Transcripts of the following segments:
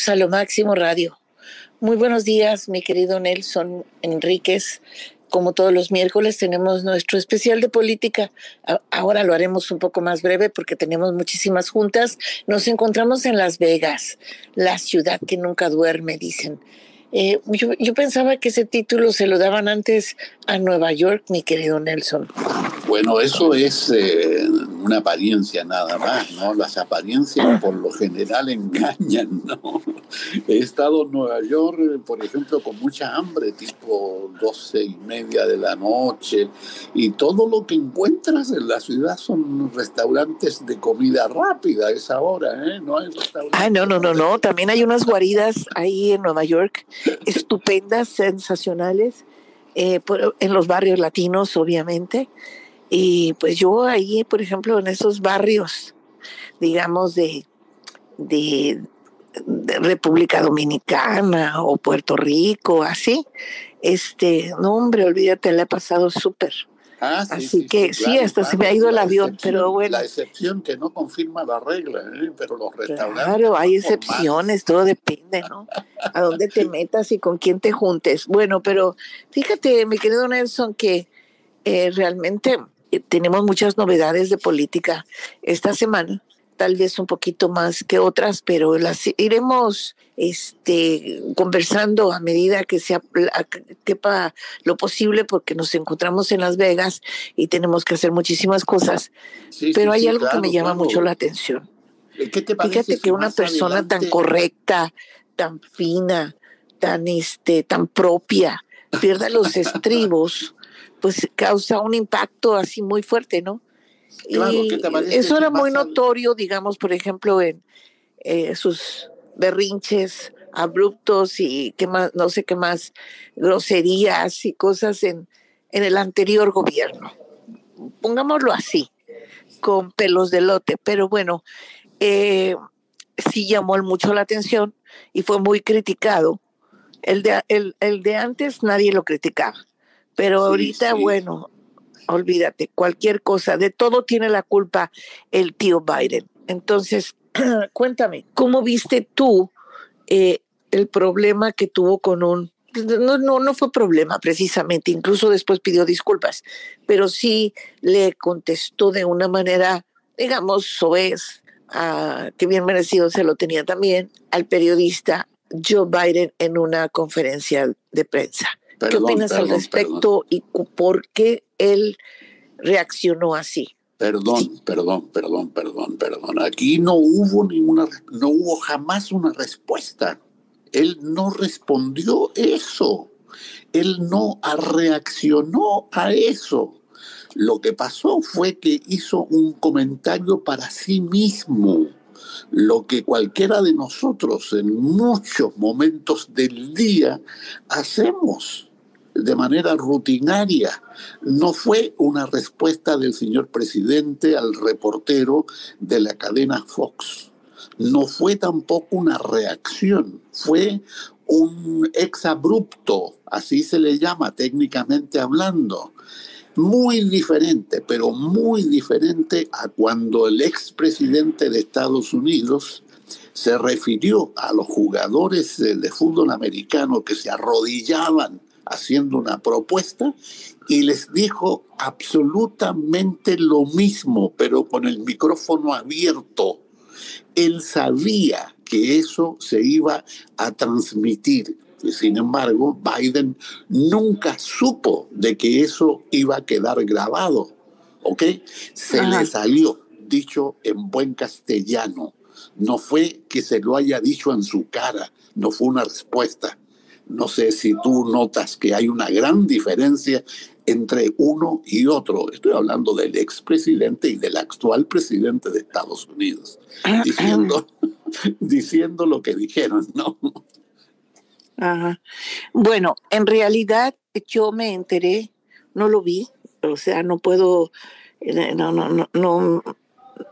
Bienvenidos a Lo Máximo Radio. Muy buenos días, mi querido Nelson Enríquez. Como todos los miércoles tenemos nuestro especial de política. Ahora lo haremos un poco más breve porque tenemos muchísimas juntas. Nos encontramos en Las Vegas, la ciudad que nunca duerme, dicen. Eh, yo, pensaba que ese título se lo daban antes a Nueva York, mi querido Nelson. Bueno, eso es eh, una apariencia nada más, ¿no? Las apariencias por lo general engañan, ¿no? He estado en Nueva York, por ejemplo, con mucha hambre, tipo doce y media de la noche, y todo lo que encuentras en la ciudad son restaurantes de comida rápida a esa hora, ¿eh? No hay restaurantes. Ah, no, no, no, no. También hay unas guaridas ahí en Nueva York, estupendas, sensacionales, eh, en los barrios latinos, obviamente y pues yo ahí, por ejemplo, en esos barrios, digamos, de, de, República Dominicana o Puerto Rico, así, este, no hombre, olvídate, le ha pasado súper. Ah, Así que sí, hasta se me ha ido el avión, pero bueno. La excepción que no confirma la regla, ¿eh? pero los restaurantes. Claro, hay excepciones, todo depende, ¿no? A dónde te metas y con quién te juntes. Bueno, pero fíjate, mi querido Nelson, que eh, realmente tenemos muchas novedades de política esta semana, tal vez un poquito más que otras, pero las iremos este, conversando a medida que sea quepa lo posible porque nos encontramos en Las Vegas y tenemos que hacer muchísimas cosas. pero hay algo que me llama mucho la atención. Fíjate que una persona tan correcta, tan fina, tan este, tan propia, pierda los estribos pues causa un impacto así muy fuerte, ¿no? y eso era muy notorio, digamos, por ejemplo, en eh, sus berrinches abruptos y qué más, no sé qué más, groserías y cosas en, en el anterior gobierno. Pongámoslo así, con pelos de lote, pero bueno, eh, sí llamó mucho la atención y fue muy criticado. El de, el, el de antes nadie lo criticaba. Pero ahorita, bueno, olvídate, cualquier cosa, de todo tiene la culpa el tío Biden. Entonces, cuéntame, ¿cómo viste tú eh, el problema que tuvo con un... No, no, no fue problema precisamente, incluso después pidió disculpas, pero sí le contestó de una manera, digamos, soez, que bien merecido se lo tenía también, al periodista Joe Biden en una conferencia de prensa. ¿Qué opinas al respecto y por qué él reaccionó así? Perdón, perdón, perdón, perdón, perdón. Aquí no hubo ninguna, no hubo jamás una respuesta. Él no respondió eso. Él no reaccionó a eso. Lo que pasó fue que hizo un comentario para sí mismo lo que cualquiera de nosotros en muchos momentos del día hacemos de manera rutinaria. No fue una respuesta del señor presidente al reportero de la cadena Fox. No fue tampoco una reacción, fue un exabrupto, así se le llama técnicamente hablando. Muy diferente, pero muy diferente a cuando el expresidente de Estados Unidos se refirió a los jugadores de fútbol americano que se arrodillaban haciendo una propuesta y les dijo absolutamente lo mismo, pero con el micrófono abierto. Él sabía que eso se iba a transmitir. Sin embargo, Biden nunca supo de que eso iba a quedar grabado. ¿Ok? Se le salió, dicho en buen castellano. No fue que se lo haya dicho en su cara, no fue una respuesta. No sé si tú notas que hay una gran diferencia entre uno y otro. Estoy hablando del expresidente y del actual presidente de Estados Unidos, diciendo, diciendo lo que dijeron, ¿no? Bueno, en realidad yo me enteré, no lo vi, o sea, no puedo, eh, no, no, no, no,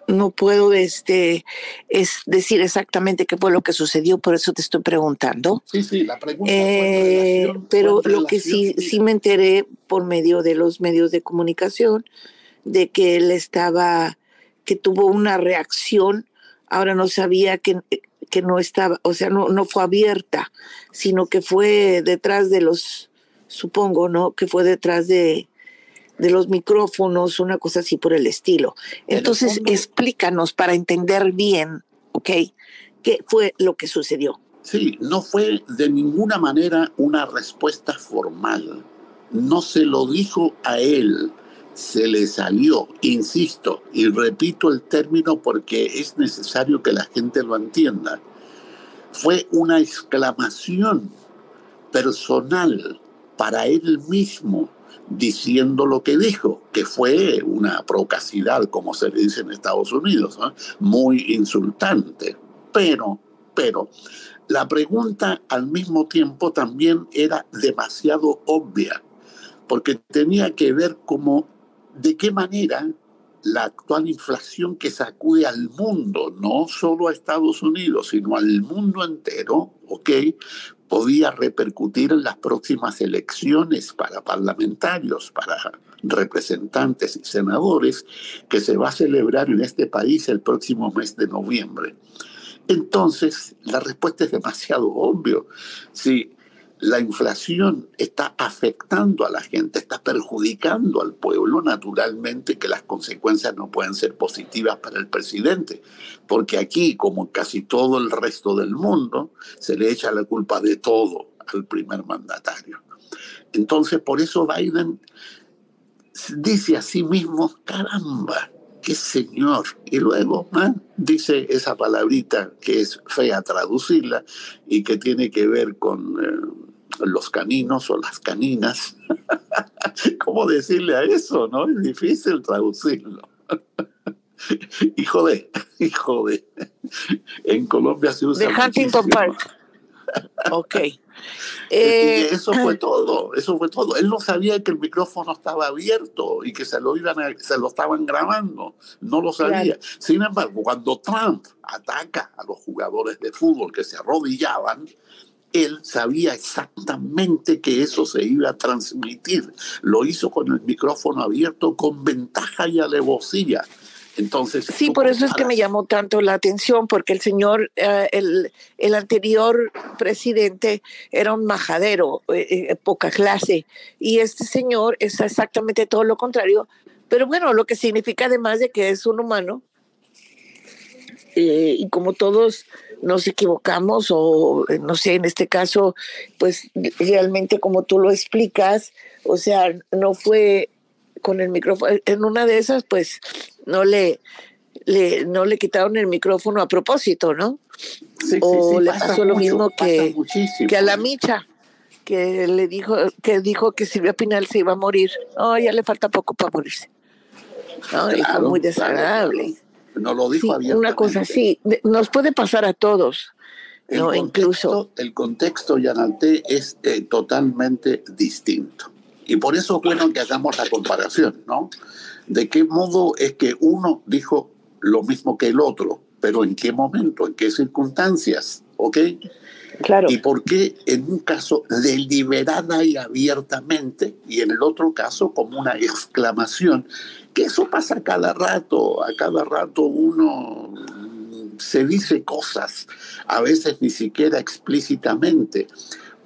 no puedo este, es decir exactamente qué fue lo que sucedió, por eso te estoy preguntando. Sí, sí, la pregunta. Eh, pero lo que sí, sí me enteré por medio de los medios de comunicación, de que él estaba, que tuvo una reacción, ahora no sabía que, que no estaba, o sea, no, no fue abierta, sino que fue detrás de los, supongo, ¿no? Que fue detrás de, de los micrófonos, una cosa así por el estilo. Entonces, explícanos para entender bien, ¿ok? ¿Qué fue lo que sucedió? Sí, no fue de ninguna manera una respuesta formal. No se lo dijo a él, se le salió, insisto, y repito el término porque es necesario que la gente lo entienda. Fue una exclamación personal para él mismo diciendo lo que dijo, que fue una procacidad, como se le dice en Estados Unidos, muy insultante. Pero, pero, la pregunta al mismo tiempo también era demasiado obvia, porque tenía que ver como de qué manera la actual inflación que sacude al mundo, no solo a Estados Unidos, sino al mundo entero, ¿ok? Podía repercutir en las próximas elecciones para parlamentarios, para representantes y senadores, que se va a celebrar en este país el próximo mes de noviembre. Entonces, la respuesta es demasiado obvio. Si la inflación está afectando a la gente, está perjudicando al pueblo, naturalmente que las consecuencias no pueden ser positivas para el presidente, porque aquí, como casi todo el resto del mundo, se le echa la culpa de todo al primer mandatario. Entonces, por eso Biden dice a sí mismo, caramba, qué señor. Y luego dice esa palabrita que es fea traducirla y que tiene que ver con eh, los caninos o las caninas. ¿Cómo decirle a eso? ¿No? Es difícil traducirlo. hijo de, hijo de. En Colombia se usa. De Huntington Park. Ok. Eh, eso fue todo, eso fue todo. Él no sabía que el micrófono estaba abierto y que se lo, iban se lo estaban grabando, no lo sabía. Sin embargo, cuando Trump ataca a los jugadores de fútbol que se arrodillaban, él sabía exactamente que eso se iba a transmitir. Lo hizo con el micrófono abierto con ventaja y alevosía. Entonces, sí, por eso es que me llamó tanto la atención, porque el señor, eh, el, el, anterior presidente era un majadero, eh, eh, poca clase, y este señor es exactamente todo lo contrario, pero bueno, lo que significa además de que es un humano, y como todos nos equivocamos, o no sé, en este caso, pues realmente como tú lo explicas, o sea, no fue con el micrófono, en una de esas, pues no le, le, no le quitaron el micrófono a propósito, ¿no? o le pasó lo mismo que, que a la Micha, que le dijo que dijo que Silvia Pinal se iba a morir. Oh, ya le falta poco para morirse. No, fue muy desagradable. No lo dijo Una cosa así, nos puede pasar a todos. El no, contexto, incluso. El contexto, Yanalté, es eh, totalmente distinto. Y por eso es bueno que hagamos la comparación, ¿no? De qué modo es que uno dijo lo mismo que el otro, pero en qué momento, en qué circunstancias, ¿ok? Claro. Y por qué en un caso deliberada y abiertamente y en el otro caso como una exclamación, que eso pasa a cada rato, a cada rato uno se dice cosas, a veces ni siquiera explícitamente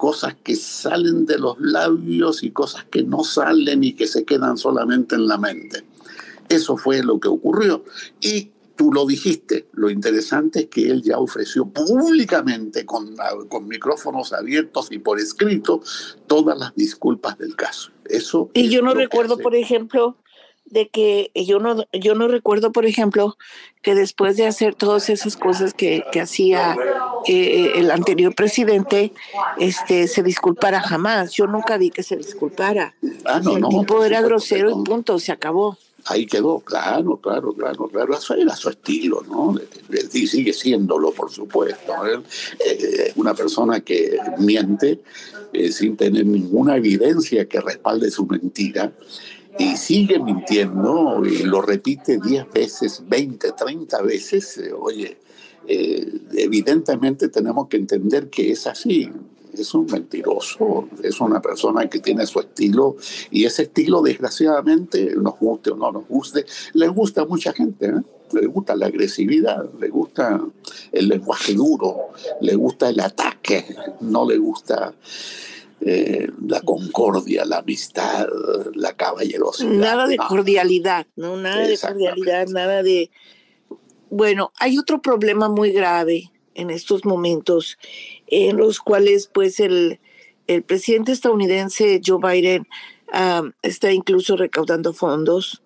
cosas que salen de los labios y cosas que no salen y que se quedan solamente en la mente. Eso fue lo que ocurrió. Y tú lo dijiste, lo interesante es que él ya ofreció públicamente, con, con micrófonos abiertos y por escrito, todas las disculpas del caso. Eso y yo no recuerdo, por ejemplo, de que yo no, yo no recuerdo, por ejemplo, que después de hacer todas esas cosas que, que hacía eh, el anterior presidente, este, se disculpara jamás. Yo nunca vi que se disculpara. Ah, no, el tipo era grosero y punto, se acabó. Ahí quedó, claro, claro, claro, claro. Eso era su estilo, ¿no? Y sigue siéndolo, por supuesto. Es una persona que miente eh, sin tener ninguna evidencia que respalde su mentira y sigue mintiendo y lo repite 10 veces, 20, 30 veces, eh, oye, eh, evidentemente tenemos que entender que es así. Es un mentiroso, es una persona que tiene su estilo y ese estilo, desgraciadamente, nos guste o no nos guste, le gusta a mucha gente. ¿eh? le gusta la agresividad, le gusta el lenguaje duro, le gusta el ataque, no le gusta eh, la concordia, la amistad, la caballerosidad. Nada de cordialidad, ¿no? Nada de cordialidad, nada de... Bueno, hay otro problema muy grave en estos momentos en los cuales pues el, el presidente estadounidense Joe Biden está incluso recaudando fondos,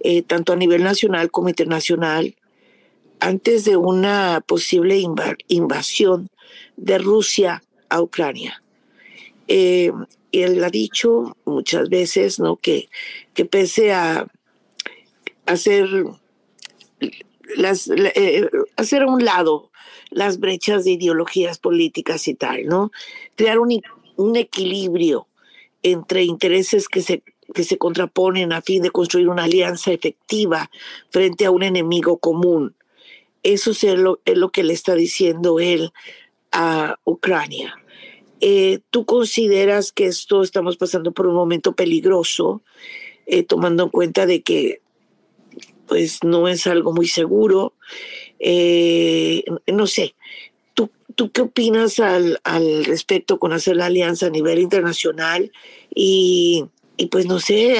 eh, tanto a nivel nacional como internacional, antes de una posible invasión de Rusia a Ucrania. Eh, él ha dicho muchas veces ¿no? que, que pese a hacer, las, eh, hacer a un lado las brechas de ideologías políticas y tal, ¿no? Crear un, un equilibrio entre intereses que se, que se contraponen a fin de construir una alianza efectiva frente a un enemigo común. Eso es lo, es lo que le está diciendo él a Ucrania. Eh, ¿Tú consideras que esto estamos pasando por un momento peligroso, eh, tomando en cuenta de que pues no es algo muy seguro? Eh, no sé, ¿Tú qué opinas al, al, respecto con hacer la alianza a nivel internacional? Y, y pues no sé,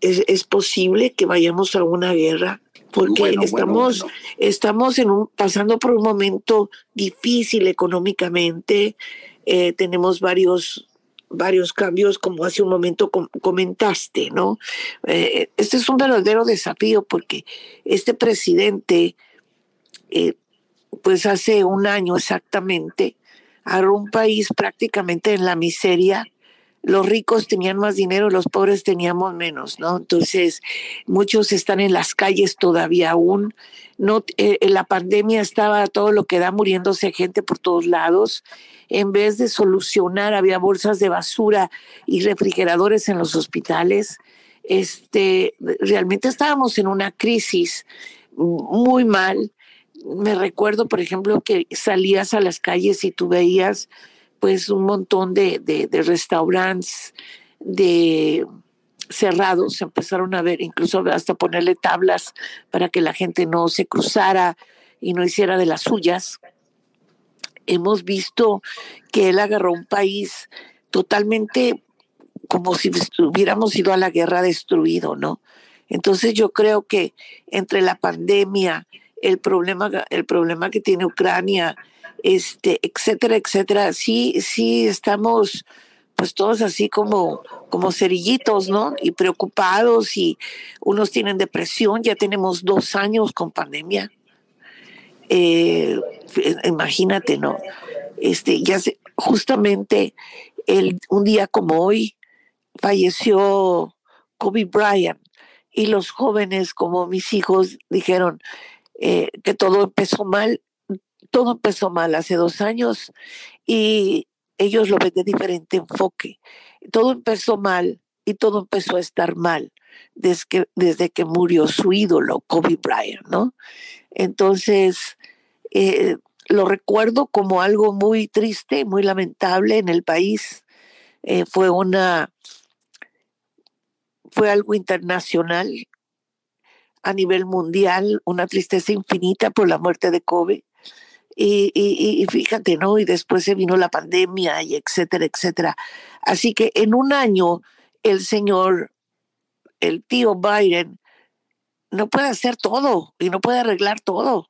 ¿es, ¿es, posible que vayamos a una guerra? Porque bueno, estamos, bueno, bueno. estamos en un, pasando por un momento difícil económicamente. Eh, tenemos varios varios cambios, como hace un momento com comentaste, ¿no? Eh, este es un verdadero desafío porque este presidente eh, pues hace un año exactamente, a un país prácticamente en la miseria. Los ricos tenían más dinero, los pobres teníamos menos, ¿no? Entonces, muchos están en las calles todavía aún. No, eh, la pandemia estaba todo lo que da muriéndose gente por todos lados. En vez de solucionar, había bolsas de basura y refrigeradores en los hospitales. Este, realmente estábamos en una crisis muy mal me recuerdo, por ejemplo, que salías a las calles y tú veías pues un montón de, de, restaurantes de cerrados, se empezaron a ver, incluso hasta ponerle tablas para que la gente no se cruzara y no hiciera de las suyas. Hemos visto que él agarró un país totalmente como si hubiéramos ido a la guerra destruido, ¿no? Entonces yo creo que entre la pandemia, el problema, el problema que tiene Ucrania, este, etcétera, etcétera. Sí, sí estamos pues todos así como, como cerillitos, ¿no? Y preocupados y unos tienen depresión, ya tenemos dos años con pandemia. Eh, imagínate, ¿no? Este, ya justamente el, un día como hoy falleció Kobe Bryant y los jóvenes como mis hijos dijeron, eh, que todo empezó mal, todo empezó mal hace dos años y ellos lo ven de diferente enfoque. Todo empezó mal y todo empezó a estar mal desde que, desde que murió su ídolo, Kobe Bryant, ¿no? Entonces, eh, lo recuerdo como algo muy triste, muy lamentable en el país. Eh, fue una, fue algo internacional a nivel mundial, una tristeza infinita por la muerte de Kobe. Y, y, y, fíjate, ¿no? Y después se vino la pandemia y etcétera, etcétera. Así que en un año el señor, el tío Biden, no puede hacer todo y no puede arreglar todo,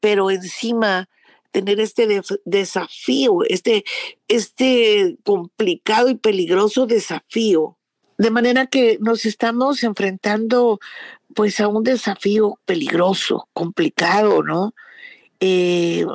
pero encima tener este desafío, este, este complicado y peligroso desafío. De manera que nos estamos enfrentando pues a un desafío peligroso, complicado, ¿no? Eh,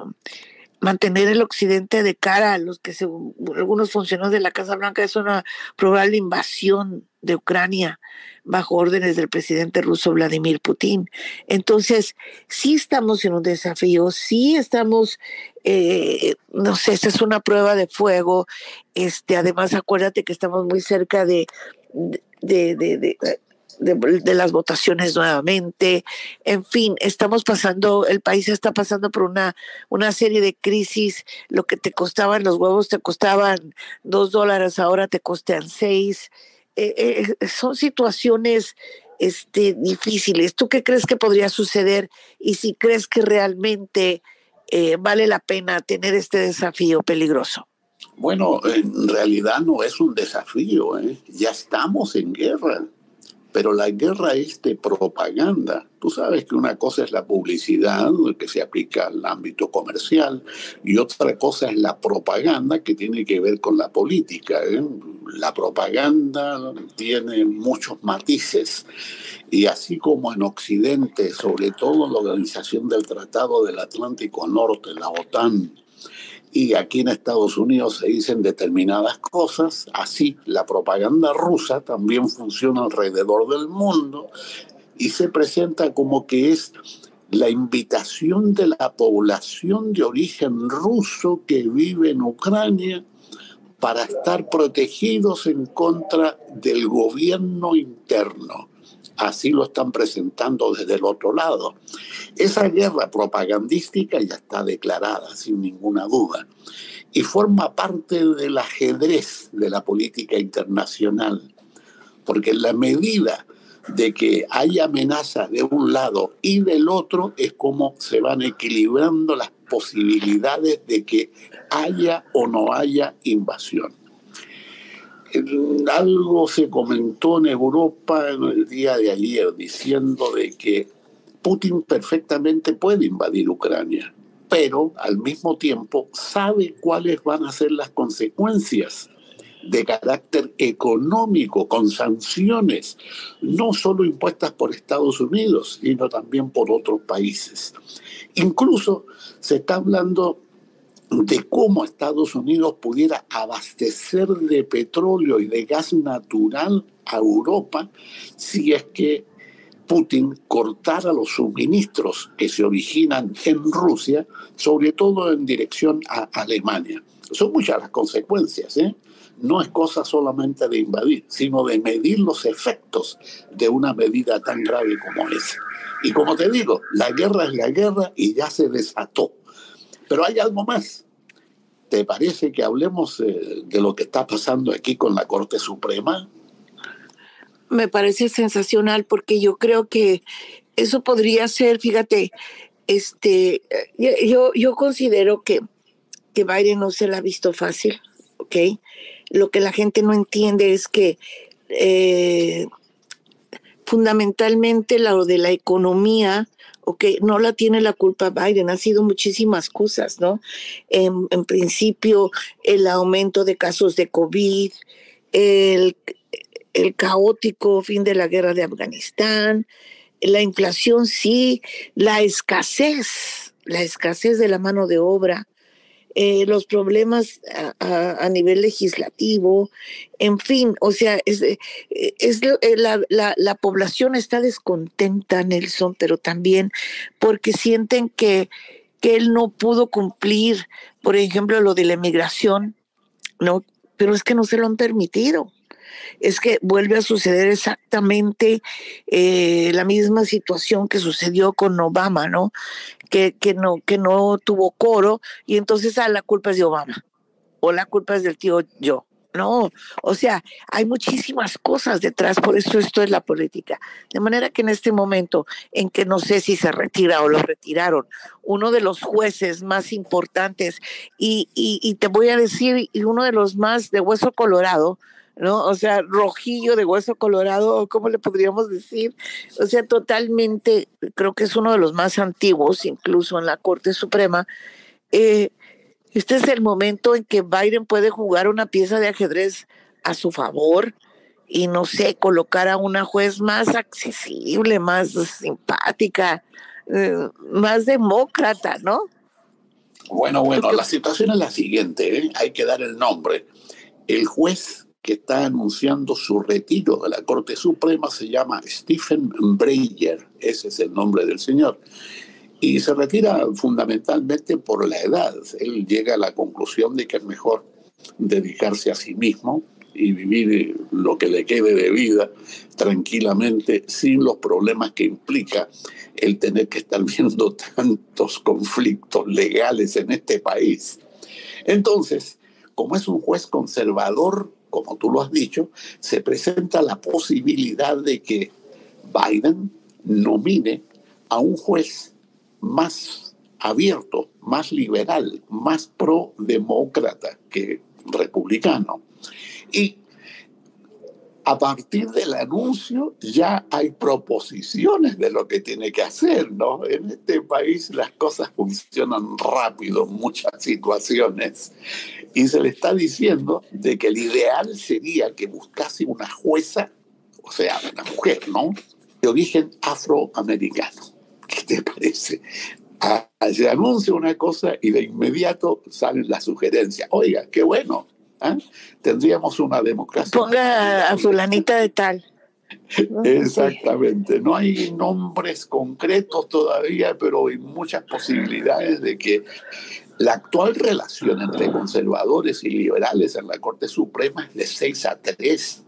mantener el occidente de cara a los que según algunos funcionarios de la Casa Blanca es una probable invasión de Ucrania bajo órdenes del presidente ruso Vladimir Putin. Entonces, sí estamos en un desafío, sí estamos, eh, no sé, esta es una prueba de fuego. Este, además, acuérdate que estamos muy cerca de, de, las votaciones nuevamente. En fin, estamos pasando, el país está pasando por una, una serie de crisis. Lo que te costaban los huevos te costaban dos dólares, ahora te costan seis. Eh, eh, son situaciones este, difíciles. ¿Tú qué crees que podría suceder y si crees que realmente eh, vale la pena tener este desafío peligroso? Bueno, en realidad no es un desafío, ¿eh? ya estamos en guerra. Pero la guerra es de propaganda. Tú sabes que una cosa es la publicidad que se aplica al ámbito comercial y otra cosa es la propaganda que tiene que ver con la política. ¿eh? La propaganda tiene muchos matices y así como en Occidente, sobre todo la Organización del Tratado del Atlántico Norte, la OTAN, y aquí en Estados Unidos se dicen determinadas cosas, así la propaganda rusa también funciona alrededor del mundo y se presenta como que es la invitación de la población de origen ruso que vive en Ucrania para estar protegidos en contra del gobierno interno. Así lo están presentando desde el otro lado. Esa guerra propagandística ya está declarada, sin ninguna duda, y forma parte del ajedrez de la política internacional, porque en la medida de que hay amenazas de un lado y del otro es como se van equilibrando las posibilidades de que haya o no haya invasión algo se comentó en Europa en el día de ayer diciendo de que Putin perfectamente puede invadir Ucrania, pero al mismo tiempo sabe cuáles van a ser las consecuencias de carácter económico, con sanciones, no solo impuestas por Estados Unidos, sino también por otros países. Incluso se está hablando de cómo Estados Unidos pudiera abastecer de petróleo y de gas natural a Europa si es que Putin cortara los suministros que se originan en Rusia, sobre todo en dirección a Alemania. Son muchas las consecuencias, ¿eh? No es cosa solamente de invadir, sino de medir los efectos de una medida tan grave como esa. Y como te digo, la guerra es la guerra y ya se desató. Pero hay algo más. ¿Te parece que hablemos eh, de lo que está pasando aquí con la Corte Suprema? Me parece sensacional porque yo creo que eso podría ser, fíjate, este, yo, yo considero que, que Biden no se la ha visto fácil, ¿ok? Lo que la gente no entiende es que eh, fundamentalmente lo de la economía ok, no la tiene la culpa Biden, ha sido muchísimas cosas, ¿no? En, principio, el aumento de casos de COVID, el caótico fin de la guerra de Afganistán, la inflación sí, la escasez, la escasez de la mano de obra, eh, los problemas a, nivel legislativo, en fin, o sea, es, eh, eh, la, la, población está descontenta, Nelson, pero también porque sienten que, que él no pudo cumplir, por ejemplo, lo de la emigración, ¿no? Pero es que no se lo han permitido es que vuelve a suceder exactamente eh, la misma situación que sucedió con Obama, ¿no? Que, que no, que no tuvo coro y entonces ah, la culpa es de Obama o la culpa es del tío yo. No, o sea, hay muchísimas cosas detrás, por eso esto es la política. De manera que en este momento en que no sé si se retira o lo retiraron, uno de los jueces más importantes y, y, y te voy a decir, y uno de los más de hueso colorado, ¿no? O sea, rojillo de hueso colorado, ¿cómo le podríamos decir? O sea, totalmente, creo que es uno de los más antiguos, incluso en la Corte Suprema. Eh, este es el momento en que Biden puede jugar una pieza de ajedrez a su favor y, no sé, colocar a una juez más accesible, más simpática, eh, más demócrata, ¿no? Bueno, bueno, la situación es la siguiente, ¿eh? hay que dar el nombre. El juez que está anunciando su retiro de la Corte Suprema se llama Stephen Breyer, ese es el nombre del señor, y se retira fundamentalmente por la edad. Él llega a la conclusión de que es mejor dedicarse a sí mismo y vivir lo que le quede de vida tranquilamente sin los problemas que implica el tener que estar viendo tantos conflictos legales en este país. Entonces, como es un juez conservador, como tú lo has dicho, se presenta la posibilidad de que Biden nomine a un juez más abierto, más liberal, más pro-demócrata que republicano. Y a partir del anuncio ya hay proposiciones de lo que tiene que hacer, ¿no? En este país las cosas funcionan rápido en muchas situaciones y se le está diciendo de que el ideal sería que buscase una jueza, o sea, una mujer, ¿no? De origen afroamericano. ¿Qué te parece? se anuncia una cosa y de inmediato salen las sugerencias. Oiga, qué bueno, ¿eh? tendríamos una democracia. Ponga a fulanita de tal. Exactamente, no hay nombres concretos todavía, pero hay muchas posibilidades de que la actual relación entre conservadores y liberales en la Corte Suprema es de 6 a 3.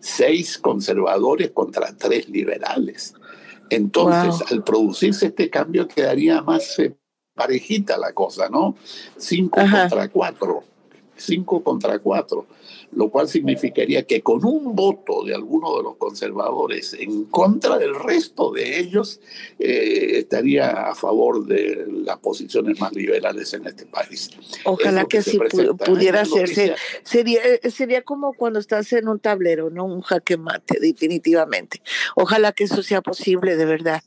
6 conservadores contra 3 liberales. Entonces, al producirse este cambio, quedaría más eh, parejita la cosa, ¿no? 5 contra 4. 5 contra 4 lo cual significaría que con un voto de alguno de los conservadores en contra del resto de ellos, eh, estaría a favor de las posiciones más liberales en este país. Ojalá que, si pudiera hacerse. Sería, eh, sería como cuando estás en un tablero, no un jaque mate, definitivamente. Ojalá que eso sea posible, de verdad.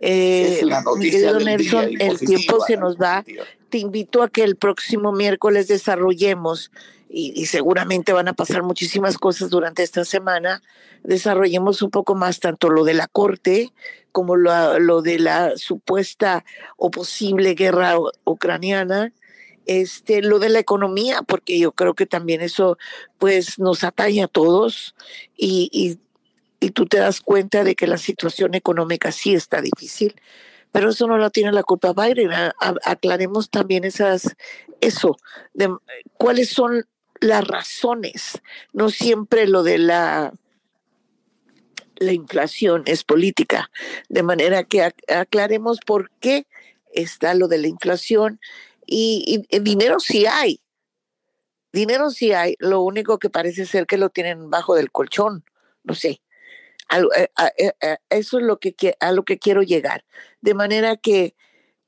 Eh, mi querido Nelson, el tiempo se nos va. Te invito a que el próximo miércoles desarrollemos y, seguramente van a pasar muchísimas cosas durante esta semana, desarrollemos un poco más tanto lo de la corte como lo, lo de la supuesta o posible guerra ucraniana, este, lo de la economía, porque yo creo que también eso pues nos atañe a todos y, y, y tú te das cuenta de que la situación económica sí está difícil pero eso no lo tiene la culpa Biden. aclaremos también esas, eso, de cuáles son las razones, no siempre lo de la la inflación es política, de manera que aclaremos por qué está lo de la inflación y, dinero sí hay, dinero sí hay, lo único que parece ser que lo tienen bajo del colchón, no sé. Eh, eh, eh, eso es lo que a lo que quiero llegar, de manera que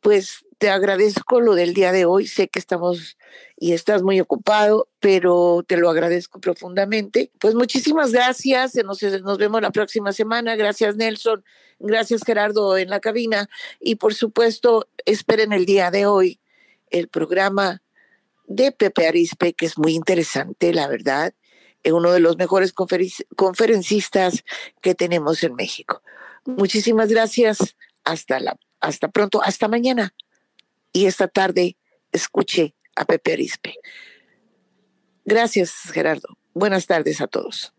pues te agradezco lo del día de hoy. Sé que estamos y estás muy ocupado, pero te lo agradezco profundamente. Pues muchísimas gracias. Nos, nos vemos la próxima semana. Gracias, Nelson. Gracias, Gerardo, en la cabina. Y por supuesto, esperen el día de hoy el programa de Pepe Arispe, que es muy interesante, la verdad. Es uno de los mejores conferencistas que tenemos en México. Muchísimas gracias. Hasta la hasta pronto, hasta mañana y esta tarde escuche a Pepe Arispe. Gracias, Gerardo. Buenas tardes a todos.